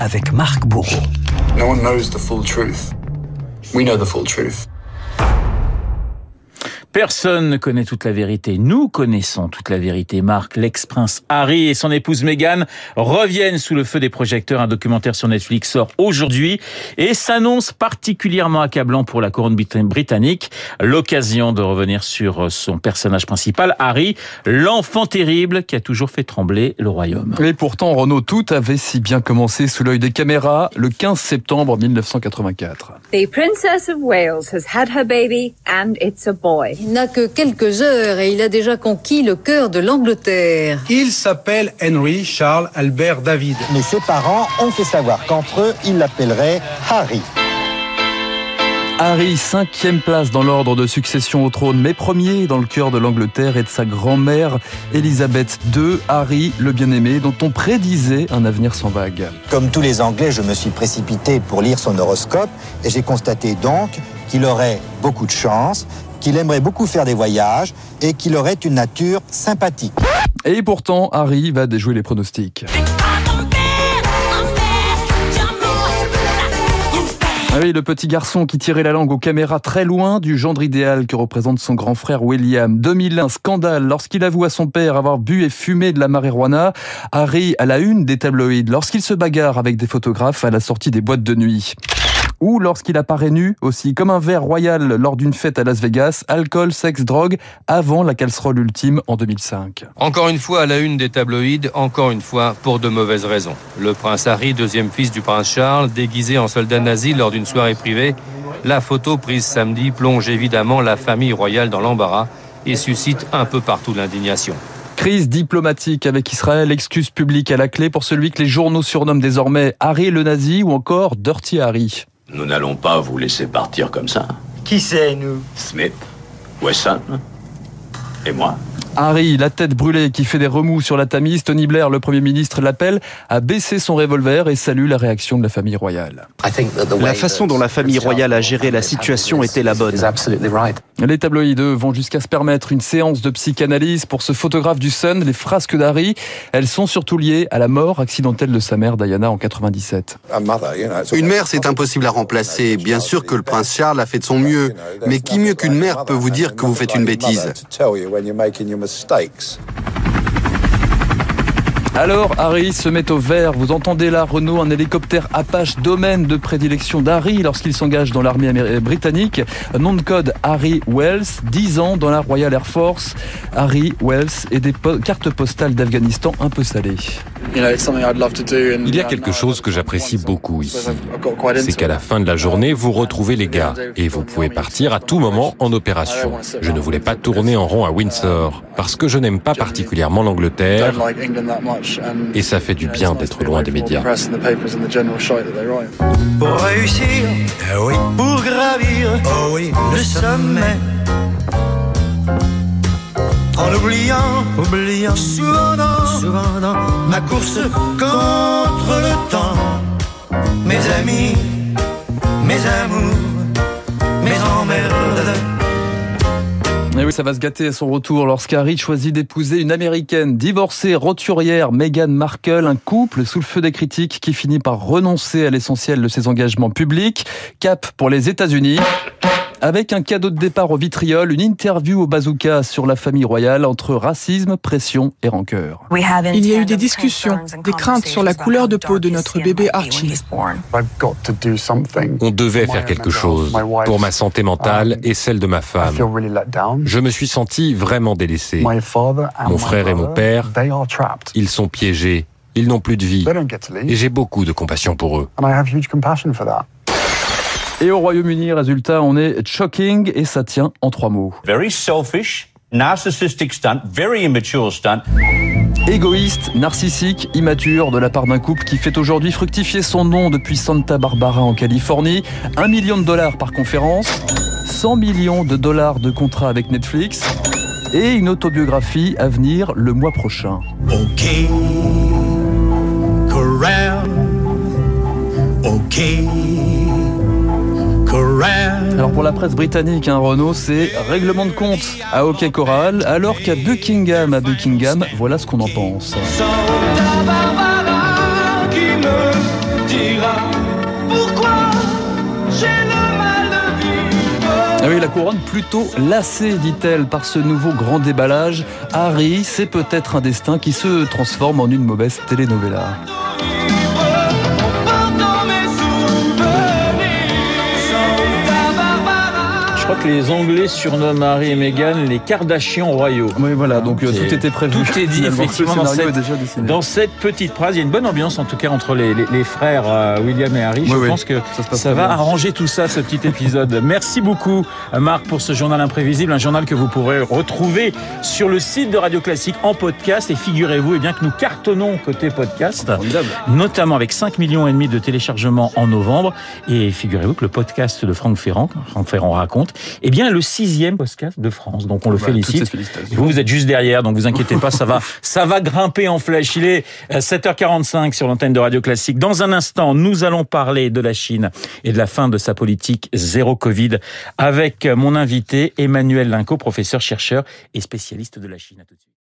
Avec Marc Bourreau. No one knows the full truth. We know the full truth. Personne ne connaît toute la vérité. Nous connaissons toute la vérité. Marc, l'ex-prince Harry et son épouse Meghan reviennent sous le feu des projecteurs. Un documentaire sur Netflix sort aujourd'hui et s'annonce particulièrement accablant pour la couronne britannique. L'occasion de revenir sur son personnage principal, Harry, l'enfant terrible qui a toujours fait trembler le royaume. Et pourtant, Renaud, tout avait si bien commencé sous l'œil des caméras le 15 septembre 1984. The Princess of Wales has had her baby and it's a boy. Il n'a que quelques heures et il a déjà conquis le cœur de l'Angleterre. Il s'appelle Henry Charles Albert David. Mais ses parents ont fait savoir qu'entre eux, ils l'appelleraient Harry. Harry, cinquième place dans l'ordre de succession au trône, mais premier dans le cœur de l'Angleterre et de sa grand-mère, Elisabeth II. Harry, le bien-aimé, dont on prédisait un avenir sans vague. Comme tous les Anglais, je me suis précipité pour lire son horoscope et j'ai constaté donc qu'il aurait beaucoup de chance, qu'il aimerait beaucoup faire des voyages et qu'il aurait une nature sympathique. Et pourtant, Harry va déjouer les pronostics. Ah oui, le petit garçon qui tirait la langue aux caméras très loin du gendre idéal que représente son grand frère William. 2001, scandale lorsqu'il avoue à son père avoir bu et fumé de la marijuana. Harry à la une des tabloïds lorsqu'il se bagarre avec des photographes à la sortie des boîtes de nuit ou lorsqu'il apparaît nu aussi, comme un verre royal lors d'une fête à Las Vegas, alcool, sexe, drogue, avant la casserole ultime en 2005. Encore une fois à la une des tabloïds, encore une fois pour de mauvaises raisons. Le prince Harry, deuxième fils du prince Charles, déguisé en soldat nazi lors d'une soirée privée, la photo prise samedi plonge évidemment la famille royale dans l'embarras et suscite un peu partout l'indignation. Crise diplomatique avec Israël, excuse publique à la clé pour celui que les journaux surnomment désormais Harry le nazi ou encore Dirty Harry. Nous n'allons pas vous laisser partir comme ça. Qui c'est, nous? Smith, Wesson et moi. Harry, la tête brûlée, qui fait des remous sur la Tamise, Tony Blair, le Premier ministre, l'appelle à baisser son revolver et salue la réaction de la famille royale. La façon dont la famille royale a géré la situation était la bonne. Les tabloïds vont jusqu'à se permettre une séance de psychanalyse pour ce photographe du Sun. Les frasques d'Harry, elles sont surtout liées à la mort accidentelle de sa mère, Diana, en 97. Une mère, c'est impossible à remplacer. Bien sûr que le prince Charles a fait de son mieux. Mais qui mieux qu'une mère peut vous dire que vous faites une bêtise? Alors Harry se met au vert. Vous entendez là Renault, un hélicoptère Apache domaine de prédilection d'Harry lorsqu'il s'engage dans l'armée britannique. Nom de code Harry Wells, 10 ans dans la Royal Air Force. Harry Wells et des cartes postales d'Afghanistan un peu salées. Il y a quelque chose que j'apprécie beaucoup ici. C'est qu'à la fin de la journée, vous retrouvez les gars et vous pouvez partir à tout moment en opération. Je ne voulais pas tourner en rond à Windsor parce que je n'aime pas particulièrement l'Angleterre et ça fait du bien d'être loin des médias. Pour réussir, pour gravir le sommet en oubliant, oubliant souvent souvent ma course contre le temps. Mes amis, mes amours, mes emmerdes. Et oui, ça va se gâter à son retour lorsqu'Harry choisit d'épouser une américaine divorcée, roturière, Meghan Markle, un couple sous le feu des critiques qui finit par renoncer à l'essentiel de ses engagements publics. Cap pour les États-Unis avec un cadeau de départ au vitriol, une interview au bazooka sur la famille royale entre racisme, pression et rancœur. Il y a eu des discussions, des craintes sur la couleur de peau de notre bébé Archie. On devait faire quelque chose pour ma santé mentale et celle de ma femme. Je me suis senti vraiment délaissé. Mon frère et mon père, ils sont piégés. Ils n'ont plus de vie. Et j'ai beaucoup de compassion pour eux. Et au Royaume-Uni, résultat, on est shocking et ça tient en trois mots. Very selfish, narcissistic stunt, very immature stunt. Égoïste, narcissique, immature de la part d'un couple qui fait aujourd'hui fructifier son nom depuis Santa Barbara en Californie. Un million de dollars par conférence, 100 millions de dollars de contrat avec Netflix et une autobiographie à venir le mois prochain. Ok, Corral, ok. Alors pour la presse britannique, hein, Renault, c'est règlement de compte à Hockey Corral, alors qu'à Buckingham, à Buckingham, voilà ce qu'on en pense. Ah oui, la couronne plutôt lassée, dit-elle, par ce nouveau grand déballage. Harry, c'est peut-être un destin qui se transforme en une mauvaise telenovela. Je crois que les Anglais surnomment Harry et Meghan les Kardashians royaux. Oui, voilà, donc euh, tout était prévu. Tout est dit effectivement dans cette, dans cette petite phrase. Il y a une bonne ambiance en tout cas entre les, les- les frères euh, William et Harry. Je Oui, pense que ça va bien. arranger tout ça, ce petit épisode. Merci beaucoup Marc pour ce journal imprévisible, un journal que vous pourrez retrouver sur le site de Radio Classique en podcast. Et figurez-vous eh bien que nous cartonnons côté podcast, notamment avec 5 millions et demi de téléchargements en novembre. Et figurez-vous que le podcast de Franck Ferrand, Franck Ferrand raconte, eh bien le sixième podcast de France. Donc on le Bah, félicite. vous, vous êtes juste derrière, donc vous inquiétez pas, ça va, ça va grimper en flèche. Il est euh, 7h45 sur l'antenne de Radio Classique. Dans un instant, nous allons parler de la Chine et de la fin de sa politique zéro Covid avec mon invité Emmanuel Linco, professeur chercheur et spécialiste de la Chine. À tout de suite.